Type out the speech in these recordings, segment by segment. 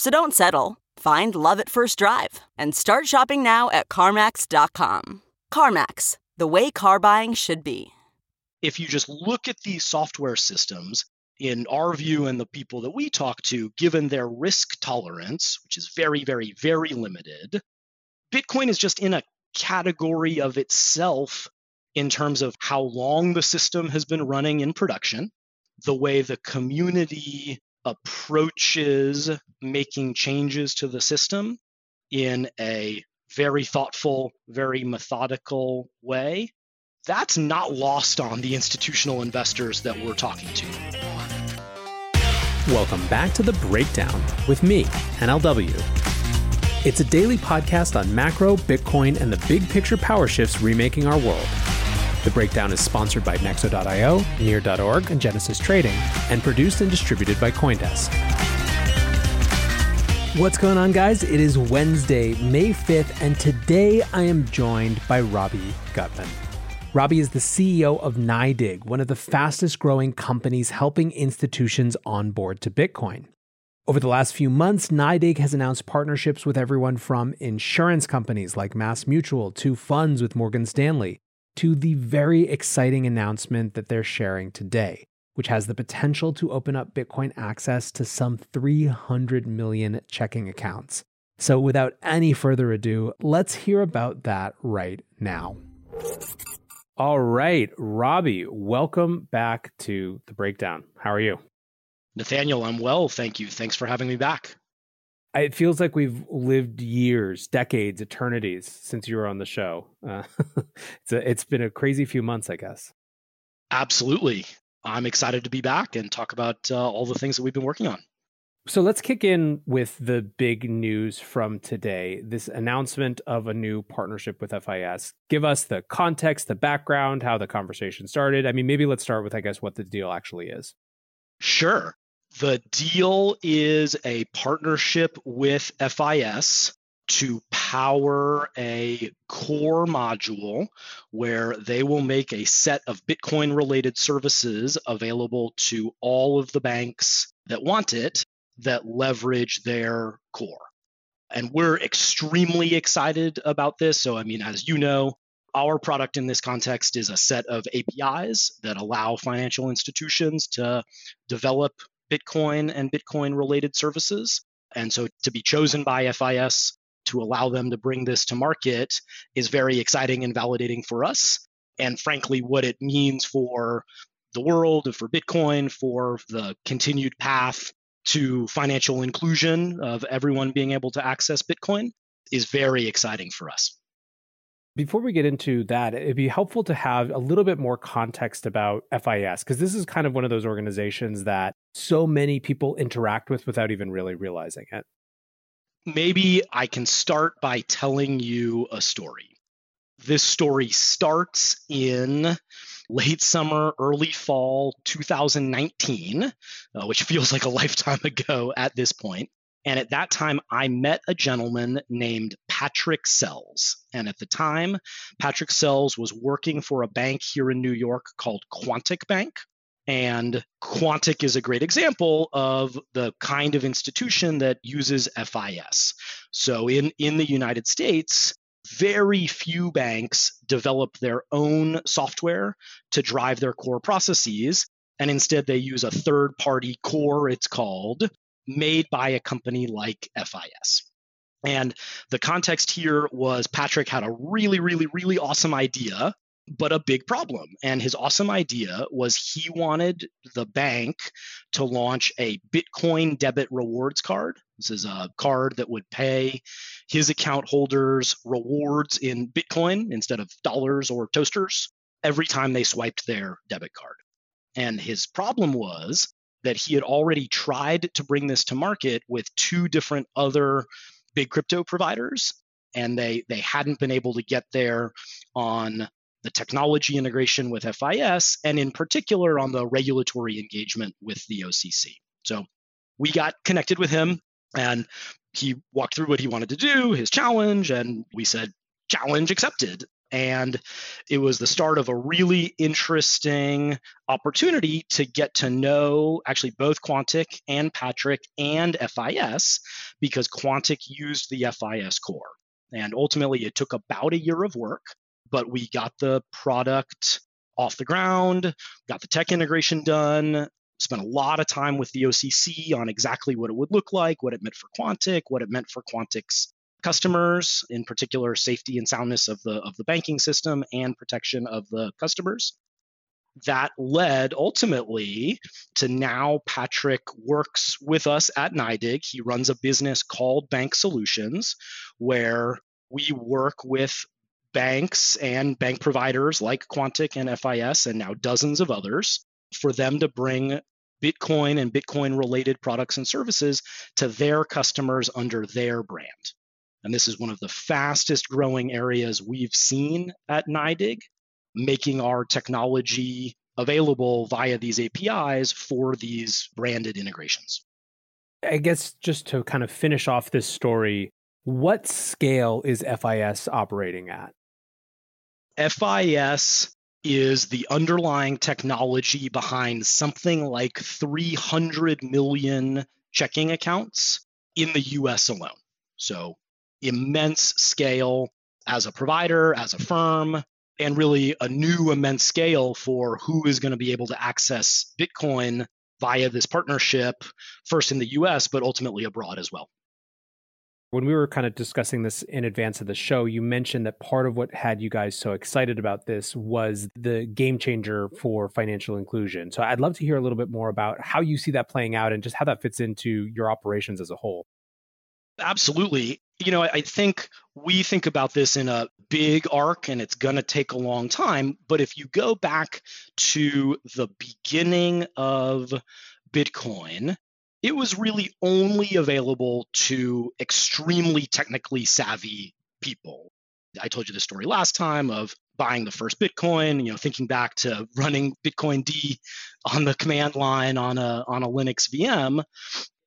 So don't settle. Find love at first drive and start shopping now at CarMax.com. CarMax, the way car buying should be. If you just look at these software systems, in our view and the people that we talk to, given their risk tolerance, which is very, very, very limited, Bitcoin is just in a category of itself in terms of how long the system has been running in production, the way the community approaches making changes to the system in a very thoughtful, very methodical way, that's not lost on the institutional investors that we're talking to. Welcome back to The Breakdown with me, NLW. It's a daily podcast on macro, Bitcoin, and the big picture power shifts remaking our world. The Breakdown is sponsored by Nexo.io, Near.org, and Genesis Trading, and produced and distributed by Coindesk. What's going on, guys? It is Wednesday, May 5th, and today I am joined by Robbie Gutmann. Robbie is the CEO of NYDIG, one of the fastest growing companies helping institutions onboard to Bitcoin. Over the last few months, NYDIG has announced partnerships with everyone from insurance companies like Mass Mutual to funds with Morgan Stanley to the very exciting announcement that they're sharing today, which has the potential to open up Bitcoin access to some 300 million checking accounts. So, without any further ado, let's hear about that right now. All right, Robbie, welcome back to the breakdown. How are you? Nathaniel, I'm well. Thank you. Thanks for having me back. It feels like we've lived years, decades, eternities since you were on the show. Uh, it's, a, it's been a crazy few months, I guess. Absolutely. I'm excited to be back and talk about uh, all the things that we've been working on. So let's kick in with the big news from today this announcement of a new partnership with FIS. Give us the context, the background, how the conversation started. I mean, maybe let's start with, I guess, what the deal actually is. Sure. The deal is a partnership with FIS to power a core module where they will make a set of Bitcoin related services available to all of the banks that want it that leverage their core. And we're extremely excited about this. So, I mean, as you know, our product in this context is a set of APIs that allow financial institutions to develop Bitcoin and Bitcoin related services. And so to be chosen by FIS to allow them to bring this to market is very exciting and validating for us. And frankly, what it means for the world, for Bitcoin, for the continued path to financial inclusion of everyone being able to access Bitcoin is very exciting for us. Before we get into that, it'd be helpful to have a little bit more context about FIS, because this is kind of one of those organizations that so many people interact with without even really realizing it. Maybe I can start by telling you a story. This story starts in late summer, early fall 2019, uh, which feels like a lifetime ago at this point. And at that time, I met a gentleman named Patrick Sells. And at the time, Patrick Sells was working for a bank here in New York called Quontic Bank. And Quontic is a great example of the kind of institution that uses FIS. So in, in the United States, very few banks develop their own software to drive their core processes. And instead, they use a third party core, it's called, made by a company like FIS. And the context here was Patrick had a really, really, really awesome idea, but a big problem. And his awesome idea was he wanted the bank to launch a Bitcoin debit rewards card. This is a card that would pay his account holders rewards in Bitcoin instead of dollars or toasters every time they swiped their debit card. And his problem was that he had already tried to bring this to market with two different other big crypto providers and they they hadn't been able to get there on the technology integration with FIS and in particular on the regulatory engagement with the OCC. So we got connected with him and he walked through what he wanted to do, his challenge and we said challenge accepted. And it was the start of a really interesting opportunity to get to know actually both Quontic and Patrick and FIS because Quontic used the FIS core. And ultimately, it took about a year of work, but we got the product off the ground, got the tech integration done, spent a lot of time with the OCC on exactly what it would look like, what it meant for Quontic, what it meant for Quontic's customers, in particular safety and soundness of the of the banking system and protection of the customers. That led ultimately to now Patrick works with us at NYDIG. He runs a business called Bank Solutions, where we work with banks and bank providers like Quontic and FIS, and now dozens of others, for them to bring Bitcoin and Bitcoin related products and services to their customers under their brand. And this is one of the fastest growing areas we've seen at NYDIG, making our technology available via these APIs for these branded integrations. I guess just to kind of finish off this story, what scale is FIS operating at? FIS is the underlying technology behind something like 300 million checking accounts in the US alone. So immense scale as a provider, as a firm, and really a new immense scale for who is going to be able to access Bitcoin via this partnership, first in the US, but ultimately abroad as well. When we were kind of discussing this in advance of the show, you mentioned that part of what had you guys so excited about this was the game changer for financial inclusion. So I'd love to hear a little bit more about how you see that playing out and just how that fits into your operations as a whole. Absolutely. You know, I think we think about this in a big arc and it's going to take a long time. But if you go back to the beginning of Bitcoin, it was really only available to extremely technically savvy people. I told you the story last time of buying the first Bitcoin, you know, thinking back to running bitcoind on the command line on a on a Linux VM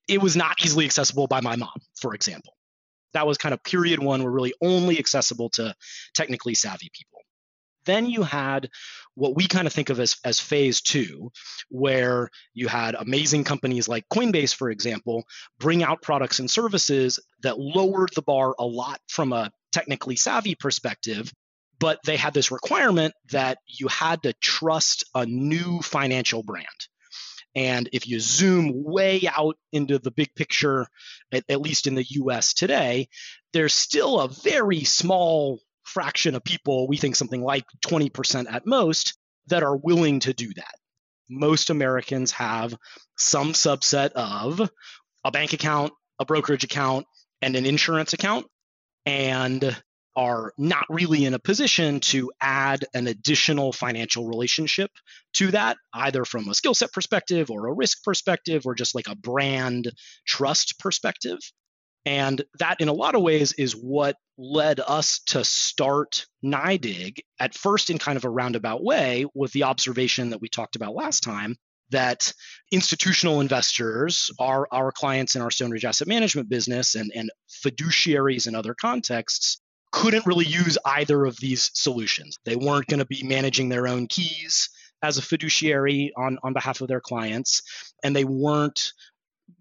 it was not easily accessible by my mom, for example. That was kind of period one, were really only accessible to technically savvy people. Then you had what we kind of think of as, as phase two, where you had amazing companies like Coinbase, for example, bring out products and services that lowered the bar a lot from a technically savvy perspective. But they had this requirement that you had to trust a new financial brand. And if you zoom way out into the big picture, at, at, least in the US today, there's still a very small fraction of people, we think something like 20% at most, that are willing to do that. Most Americans have some subset of a bank account, a brokerage account, and an insurance account. And are not really in a position to add an additional financial relationship to that, either from a skill set perspective or a risk perspective or just like a brand trust perspective. And that, in a lot of ways, is what led us to start NYDIG at first in kind of a roundabout way with the observation that we talked about last time that institutional investors are our clients in our Stone Ridge asset management business and, and fiduciaries in other contexts couldn't really use either of these solutions. They weren't going to be managing their own keys as a fiduciary on, on behalf of their clients, and they weren't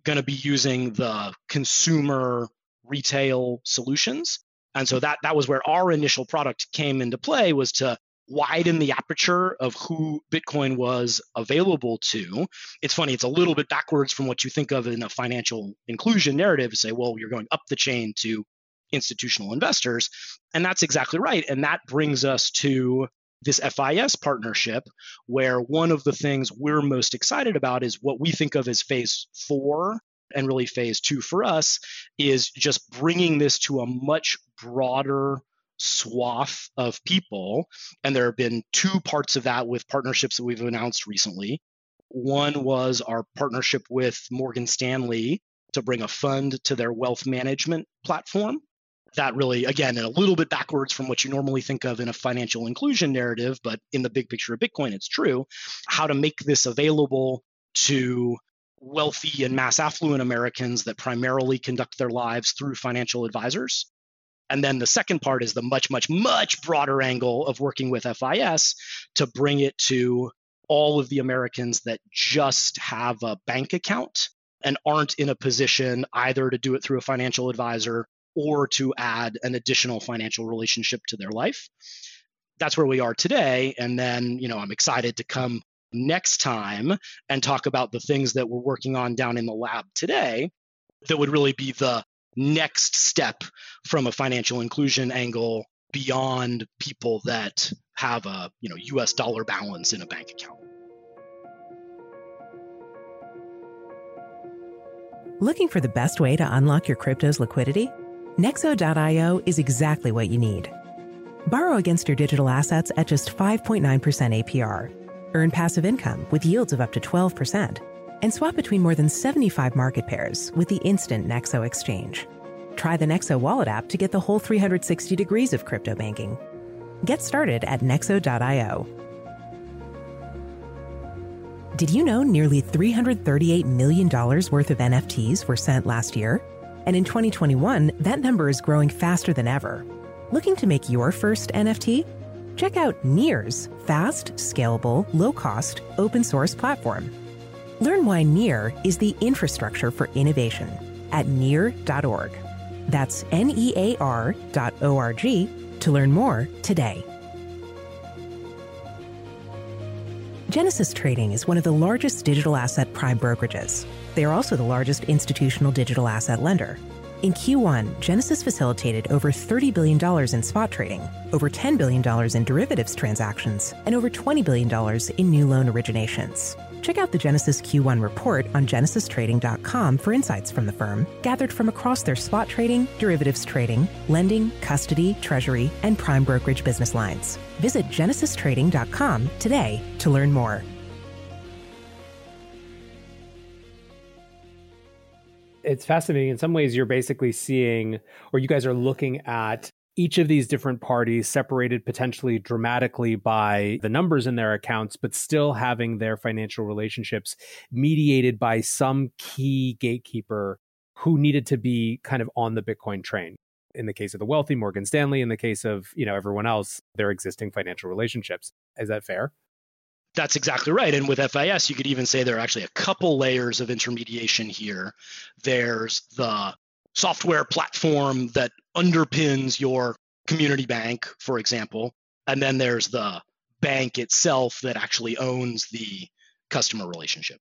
going to be using the consumer retail solutions. And so that that was where our initial product came into play was to widen the aperture of who Bitcoin was available to. It's funny, it's a little bit backwards from what you think of in a financial inclusion narrative say, well, you're going up the chain to institutional investors. And that's exactly right. And that brings us to this FIS partnership, where one of the things we're most excited about is what we think of as phase four and really phase two for us is just bringing this to a much broader swath of people. And there have been two parts of that with partnerships that we've announced recently. One was our partnership with Morgan Stanley to bring a fund to their wealth management platform. That really, again, a little bit backwards from what you normally think of in a financial inclusion narrative, but in the big picture of Bitcoin, it's true. How to make this available to wealthy and mass affluent Americans that primarily conduct their lives through financial advisors. And then the second part is the much, much, much broader angle of working with FIS to bring it to all of the Americans that just have a bank account and aren't in a position either to do it through a financial advisor or to add an additional financial relationship to their life. That's where we are today. And then, you know, I'm excited to come next time and talk about the things that we're working on down in the lab today that would really be the next step from a financial inclusion angle beyond people that have a you know US dollar balance in a bank account. Looking for the best way to unlock your crypto's liquidity? Nexo.io is exactly what you need. Borrow against your digital assets at just 5.9% APR Earn passive income with yields of up to 12%. And swap between more than 75 market pairs with the instant Nexo exchange. Try the Nexo wallet app to get the whole 360 degrees of crypto banking. Get started at nexo.io. Did you know nearly $338 million worth of NFTs were sent last year? And in 2021, that number is growing faster than ever. Looking to make your first NFT? Check out Near's fast, scalable, low cost, open source platform. Learn why Near is the infrastructure for innovation at near.org. That's N E A R dot O R G to learn more today. Genesis Trading is one of the largest digital asset prime brokerages. They are also the largest institutional digital asset lender in Q1, Genesis facilitated over $30 billion in spot trading, over $10 billion in derivatives transactions, and over $20 billion in new loan originations. Check out the Genesis Q1 report on genesistrading.com for insights from the firm, gathered from across their spot trading, derivatives trading, lending, custody, treasury, and prime brokerage business lines. Visit genesistrading.com today to learn more. It's fascinating. In some ways, you're basically seeing, or you guys are looking at each of these different parties separated potentially dramatically by the numbers in their accounts, but still having their financial relationships mediated by some key gatekeeper who needed to be kind of on the Bitcoin train. In the case of the wealthy, Morgan Stanley, in the case of, you know, everyone else, their existing financial relationships. Is that fair? That's exactly right. And with FIS, you could even say there are actually a couple layers of intermediation here. There's the software platform that underpins your community bank, for example. And then there's the bank itself that actually owns the customer relationship.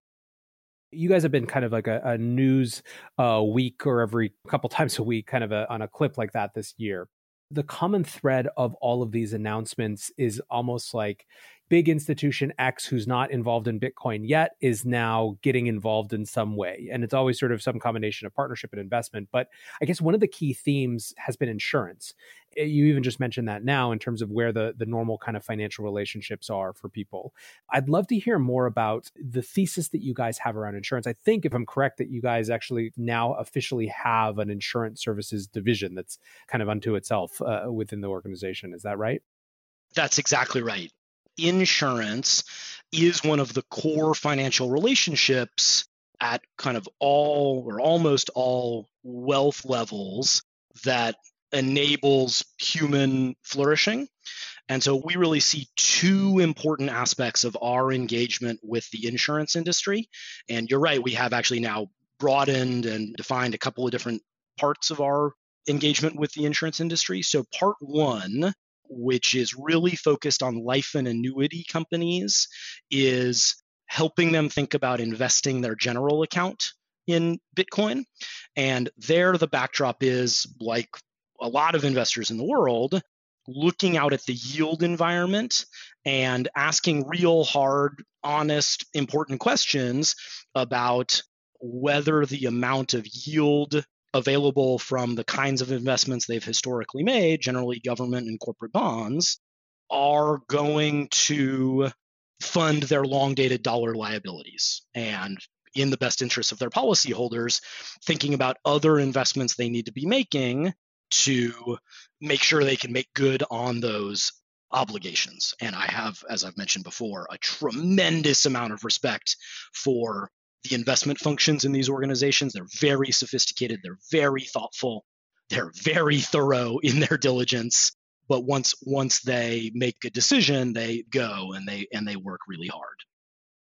You guys have been kind of like a, a news uh, week or every couple times a week, kind of a, on a clip like that this year the common thread of all of these announcements is almost like big institution X who's not involved in Bitcoin yet is now getting involved in some way. And it's always sort of some combination of partnership and investment. But I guess one of the key themes has been insurance. Eh, you even just mentioned that now in terms of where the, the normal kind of financial relationships are for people. I'd love to hear more about the thesis that you guys have around insurance. I think, if I'm correct, that you guys actually now officially have an insurance services division that's kind of unto itself uh, within the organization. Is that right? That's exactly right insurance is one of the core financial relationships at kind of all or almost all wealth levels that enables human flourishing. And so we really see two important aspects of our engagement with the insurance industry. And you're right, we have actually now broadened and defined a couple of different parts of our engagement with the insurance industry. So, part one which is really focused on life and annuity companies, is helping them think about investing their general account in Bitcoin. And there, the backdrop is like a lot of investors in the world looking out at the yield environment and asking real hard, honest, important questions about whether the amount of yield available from the kinds of investments they've historically made, generally government and corporate bonds, are going to fund their long dated dollar liabilities. And in the best interest of their policyholders, thinking about other investments they need to be making to make sure they can make good on those obligations. And I have, as I've mentioned before, a tremendous amount of respect for the investment functions in these organizations. They're very sophisticated, they're very thoughtful, they're very thorough in their diligence. But once once they make a decision, they go and they and they work really hard.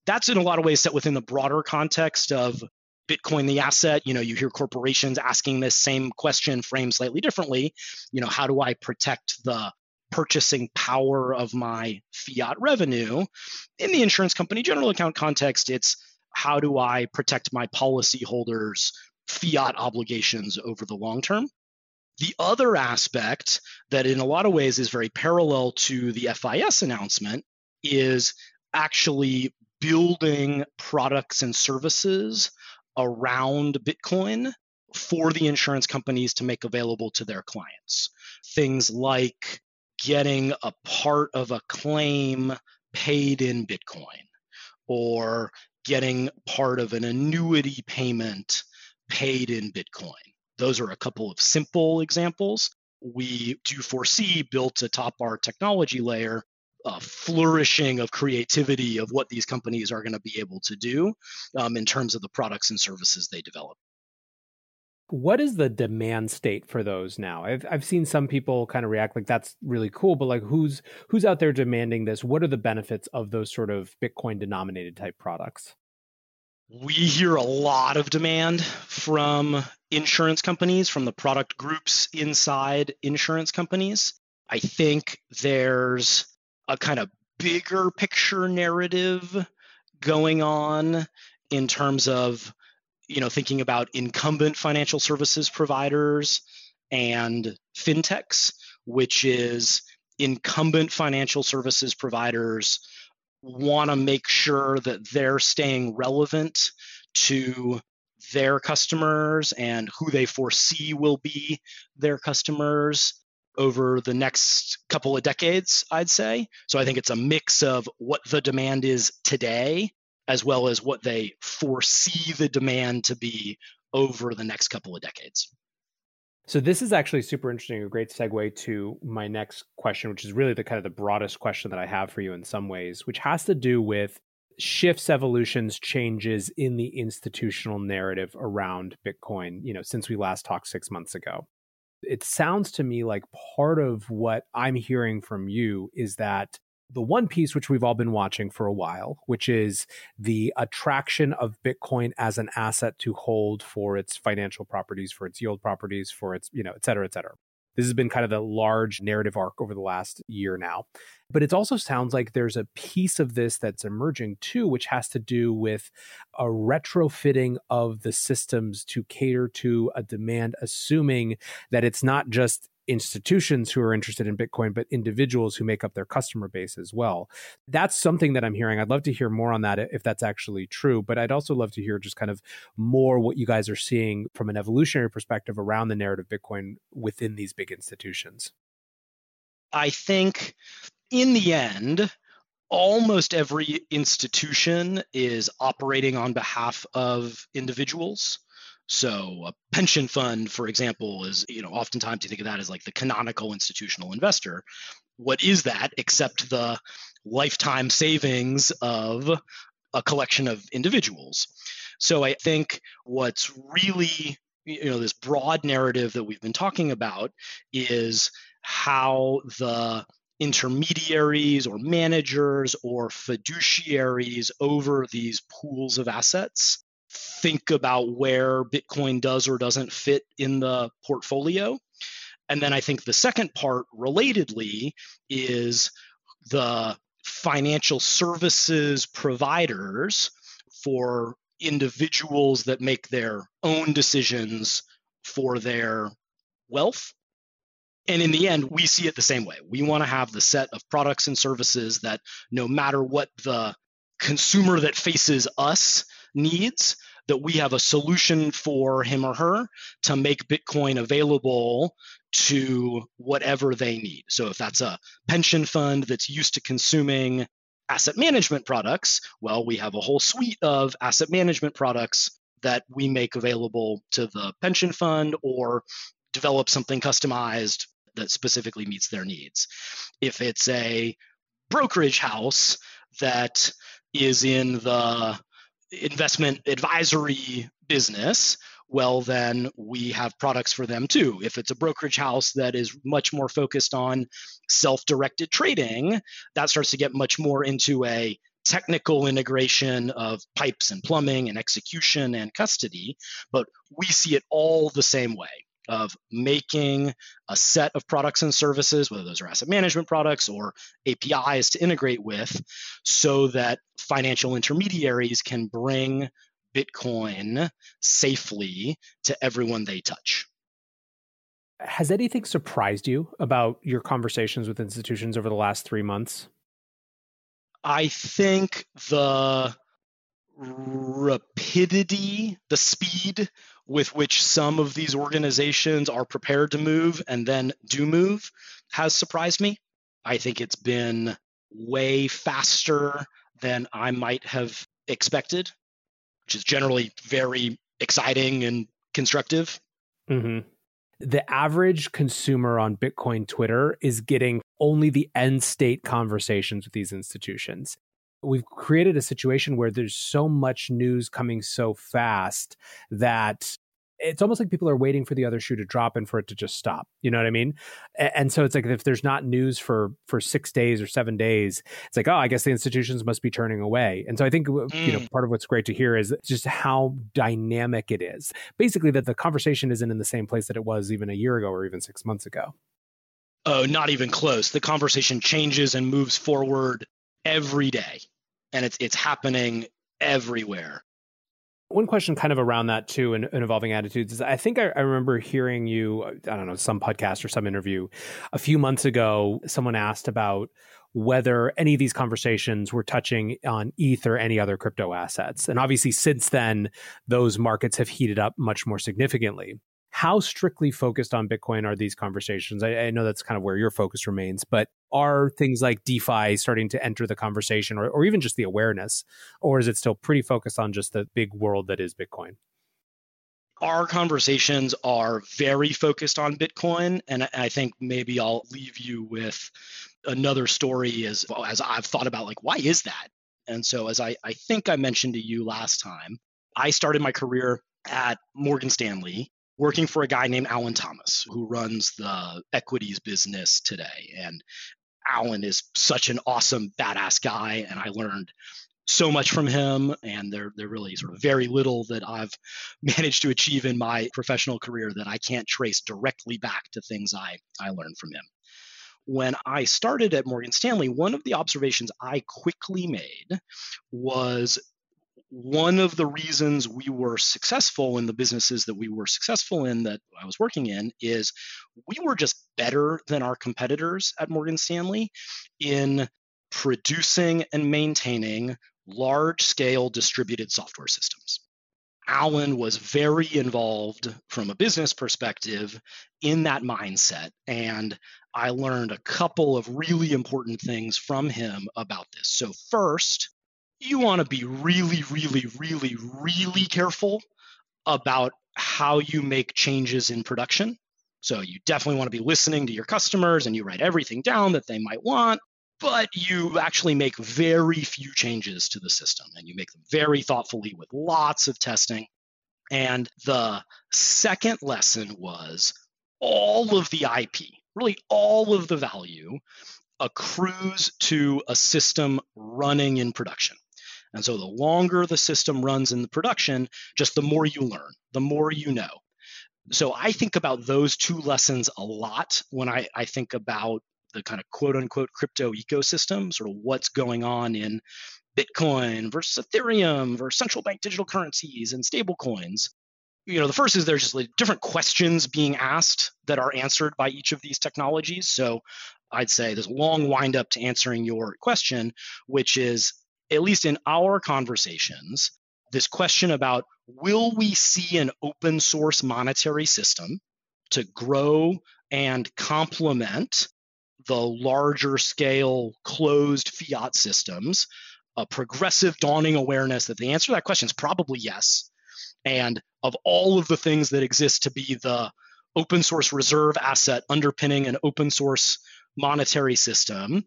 That's in a lot of ways set within the broader context of Bitcoin the asset. You know, you hear corporations asking this same question framed slightly differently. You know, how do I protect the purchasing power of my fiat revenue? In the insurance company general account context, it's how do I protect my policyholders' fiat obligations over the long term? The other aspect that, in a lot of ways, is very parallel to the FIS announcement is actually building products and services around Bitcoin for the insurance companies to make available to their clients. Things like getting a part of a claim paid in Bitcoin or getting part of an annuity payment paid in Bitcoin. Those are a couple of simple examples. We do foresee built atop our technology layer a flourishing of creativity of what these companies are going to be able to do um, in terms of the products and services they develop. What is the demand state for those now? I've I've seen some people kind of react like that's really cool, but like who's who's out there demanding this? What are the benefits of those sort of Bitcoin denominated type products? We hear a lot of demand from insurance companies, from the product groups inside insurance companies. I think there's a kind of bigger picture narrative going on in terms of you know thinking about incumbent financial services providers and fintechs which is incumbent financial services providers want to make sure that they're staying relevant to their customers and who they foresee will be their customers over the next couple of decades, I'd say. So I think it's a mix of what the demand is today as well as what they foresee the demand to be over the next couple of decades. So this is actually super interesting, a great segue to my next question, which is really the kind of the broadest question that I have for you in some ways, which has to do with shifts, evolutions, changes in the institutional narrative around Bitcoin, you know, since we last talked 6 months ago. It sounds to me like part of what I'm hearing from you is that the one piece which we've all been watching for a while, which is the attraction of Bitcoin as an asset to hold for its financial properties, for its yield properties, for its, you know, et cetera, et cetera. This has been kind of the large narrative arc over the last year now. But it also sounds like there's a piece of this that's emerging too, which has to do with a retrofitting of the systems to cater to a demand, assuming that it's not just institutions who are interested in Bitcoin, but individuals who make up their customer base as well. That's something that I'm hearing. I'd love to hear more on that if that's actually true, but I'd also love to hear just kind of more what you guys are seeing from an evolutionary perspective around the narrative Bitcoin within these big institutions. I think in the end, almost every institution is operating on behalf of individuals. So a pension fund, for example, is, you know, oftentimes you think of that as like the canonical institutional investor. What is that except the lifetime savings of a collection of individuals? So I think what's really, you know, this broad narrative that we've been talking about is how the intermediaries or managers or fiduciaries over these pools of assets think about where Bitcoin does or doesn't fit in the portfolio. And then I think the second part, relatedly, is the financial services providers for individuals that make their own decisions for their wealth And in the end, we see it the same way. We want to have the set of products and services that no matter what the consumer that faces us needs, that we have a solution for him or her to make Bitcoin available to whatever they need. So if that's a pension fund that's used to consuming asset management products, well, we have a whole suite of asset management products that we make available to the pension fund or develop something customized that specifically meets their needs. If it's a brokerage house that is in the investment advisory business, well, then we have products for them too. If it's a brokerage house that is much more focused on self directed trading, that starts to get much more into a technical integration of pipes and plumbing and execution and custody. But we see it all the same way of making a set of products and services, whether those are asset management products or APIs to integrate with, so that financial intermediaries can bring Bitcoin safely to everyone they touch. Has anything surprised you about your conversations with institutions over the last three months? I think the rapidity, the speed with which some of these organizations are prepared to move and then do move has surprised me. I think it's been way faster than I might have expected, which is generally very exciting and constructive. Mm-hmm. The average consumer on Bitcoin Twitter is getting only the end state conversations with these institutions we've created a situation where there's so much news coming so fast that it's almost like people are waiting for the other shoe to drop and for it to just stop. You know what I mean? And so it's like if there's not news for for six days or seven days, it's like oh, I guess the institutions must be turning away. And so I think mm. you know mm. part of what's great to hear is just how dynamic it is. Basically, that the conversation isn't in the same place that it was even a year ago or even six months ago. Oh, not even close. The conversation changes and moves forward every day and it's it's happening everywhere. One question kind of around that too and, evolving attitudes is I think I, I, remember hearing you, uh, I don't know, some podcast or some interview a few months ago, someone asked about whether any of these conversations were touching on ETH or any other crypto assets. And obviously since then, those markets have heated up much more significantly how strictly focused on Bitcoin are these conversations? I, I, know that's kind of where your focus remains, but are things like DeFi starting to enter the conversation or, or even just the awareness? Or is it still pretty focused on just the big world that is Bitcoin? Our conversations are very focused on Bitcoin. And I think maybe I'll leave you with another story as, as I've thought about like, why is that? And so, as I, I think I mentioned to you last time, I started my career at Morgan Stanley working for a guy named Alan Thomas, who runs the equities business today. And Alan is such an awesome, badass guy. And I learned so much from him. And there, there really sort of very little that I've managed to achieve in my professional career that I can't trace directly back to things I, I learned from him. When I started at Morgan Stanley, one of the observations I quickly made was one of the reasons we were successful in the businesses that we were successful in that I was working in is we were just better than our competitors at Morgan Stanley in producing and maintaining large scale distributed software systems. Alan was very involved from a business perspective in that mindset. And I learned a couple of really important things from him about this. So, first, you want to be really, really, really, really careful about how you make changes in production. So you definitely want to be listening to your customers and you write everything down that they might want, but you actually make very few changes to the system and you make them very thoughtfully with lots of testing. And the second lesson was all of the IP, really all of the value accrues to a system running in production. And so the longer the system runs in the production, just the more you learn, the more you know. So I think about those two lessons a lot when I, I think about the kind of quote unquote crypto ecosystem, sort of what's going on in Bitcoin versus Ethereum versus central bank digital currencies and stable coins. you know, the first is there's just like different questions being asked that are answered by each of these technologies. So I'd say there's a long wind up to answering your question, which is at least in our conversations, this question about will we see an open source monetary system to grow and complement the larger scale closed fiat systems? A progressive dawning awareness that the answer to that question is probably yes. And of all of the things that exist to be the open source reserve asset underpinning an open source monetary system,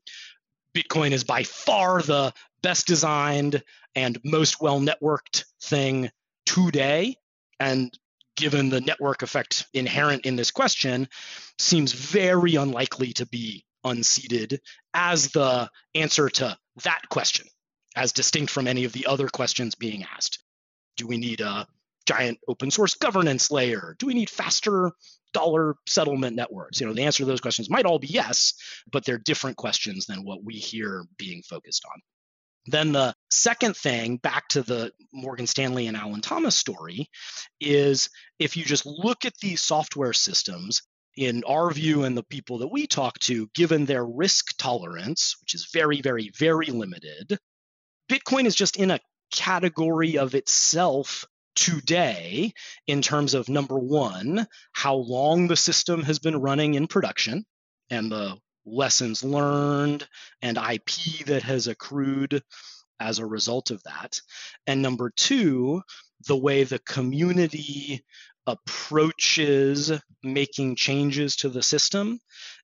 Bitcoin is by far the best designed and most well networked thing today. And given the network effect inherent in this question, seems very unlikely to be unseated as the answer to that question, as distinct from any of the other questions being asked. Do we need a giant open source governance layer? Do we need faster dollar settlement networks? You know, the answer to those questions might all be yes, but they're different questions than what we hear being focused on. Then the second thing, back to the Morgan Stanley and Alan Thomas story, is if you just look at these software systems, in our view and the people that we talk to, given their risk tolerance, which is very, very, very limited, Bitcoin is just in a category of itself today in terms of number one, how long the system has been running in production and the lessons learned and IP that has accrued as a result of that. And number two, the way the community approaches making changes to the system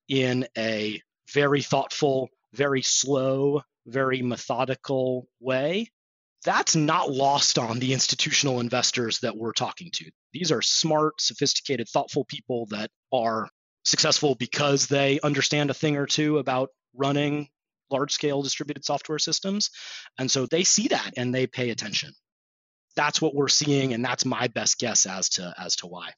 in a very thoughtful, very slow, very methodical way that's not lost on the institutional investors that we're talking to. These are smart, sophisticated, thoughtful people that are successful because they understand a thing or two about running large scale distributed software systems. And so they see that and they pay attention. That's what we're seeing and that's my best guess as to as to why.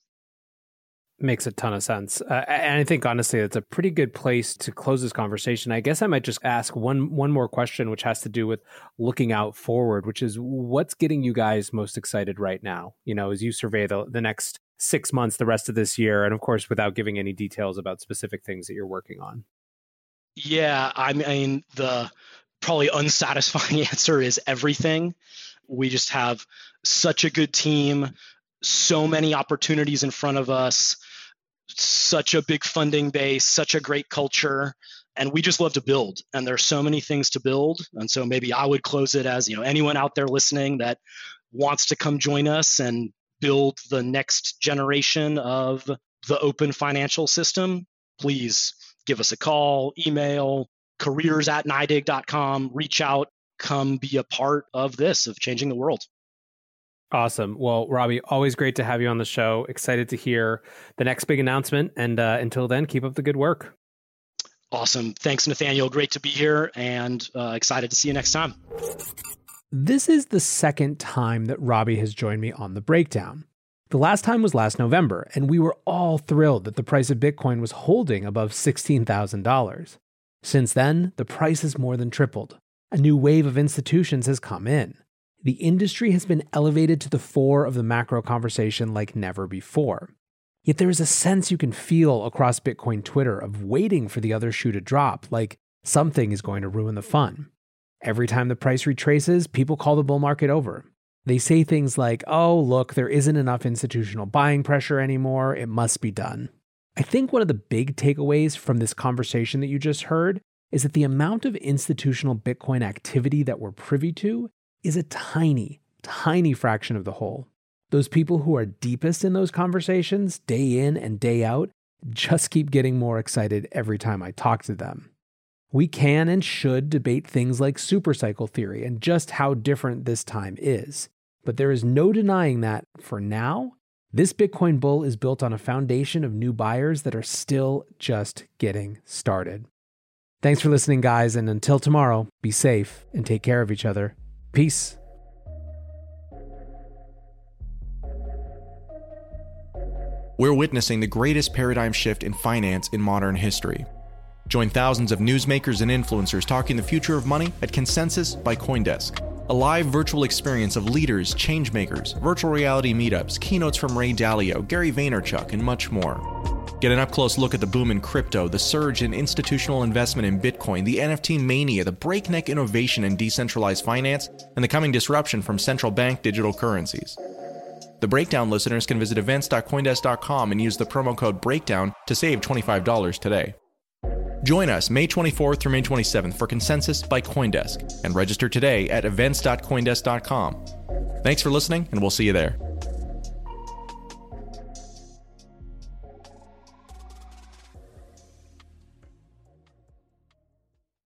Makes a ton of sense. Uh, and I think honestly, it's a pretty good place to close this conversation. I guess I might just ask one one more question, which has to do with looking out forward, which is what's getting you guys most excited right now? You know, as you survey the, the next six months, the rest of this year, and of course, without giving any details about specific things that you're working on. Yeah, I mean, the probably unsatisfying answer is everything. We just have such a good team, so many opportunities in front of us such a big funding base, such a great culture, and we just love to build. And there's so many things to build. And so maybe I would close it as, you know, anyone out there listening that wants to come join us and build the next generation of the open financial system, please give us a call, email, careers at NYDIG.com, reach out, come be a part of this, of changing the world. Awesome. Well, Robbie, always great to have you on the show. Excited to hear the next big announcement. And uh, until then, keep up the good work. Awesome. Thanks, Nathaniel. Great to be here and uh, excited to see you next time. This is the second time that Robbie has joined me on the breakdown. The last time was last November, and we were all thrilled that the price of Bitcoin was holding above $16,000. Since then, the price has more than tripled. A new wave of institutions has come in the industry has been elevated to the fore of the macro conversation like never before. Yet there is a sense you can feel across Bitcoin Twitter of waiting for the other shoe to drop, like something is going to ruin the fun. Every time the price retraces, people call the bull market over. They say things like, oh, look, there isn't enough institutional buying pressure anymore, it must be done. I think one of the big takeaways from this conversation that you just heard is that the amount of institutional Bitcoin activity that we're privy to is a tiny, tiny fraction of the whole. Those people who are deepest in those conversations, day in and day out, just keep getting more excited every time I talk to them. We can and should debate things like supercycle theory and just how different this time is. But there is no denying that, for now, this Bitcoin bull is built on a foundation of new buyers that are still just getting started. Thanks for listening, guys, and until tomorrow, be safe and take care of each other. Peace. We're witnessing the greatest paradigm shift in finance in modern history. Join thousands of newsmakers and influencers talking the future of money at Consensus by Coindesk, a live virtual experience of leaders, changemakers, virtual reality meetups, keynotes from Ray Dalio, Gary Vaynerchuk, and much more. Get an up close look at the boom in crypto, the surge in institutional investment in Bitcoin, the NFT mania, the breakneck innovation in decentralized finance, and the coming disruption from central bank digital currencies. The Breakdown listeners can visit events.coindesk.com and use the promo code BREAKDOWN to save $25 today. Join us May 24th through May 27th for Consensus by Coindesk and register today at events.coindesk.com. Thanks for listening, and we'll see you there.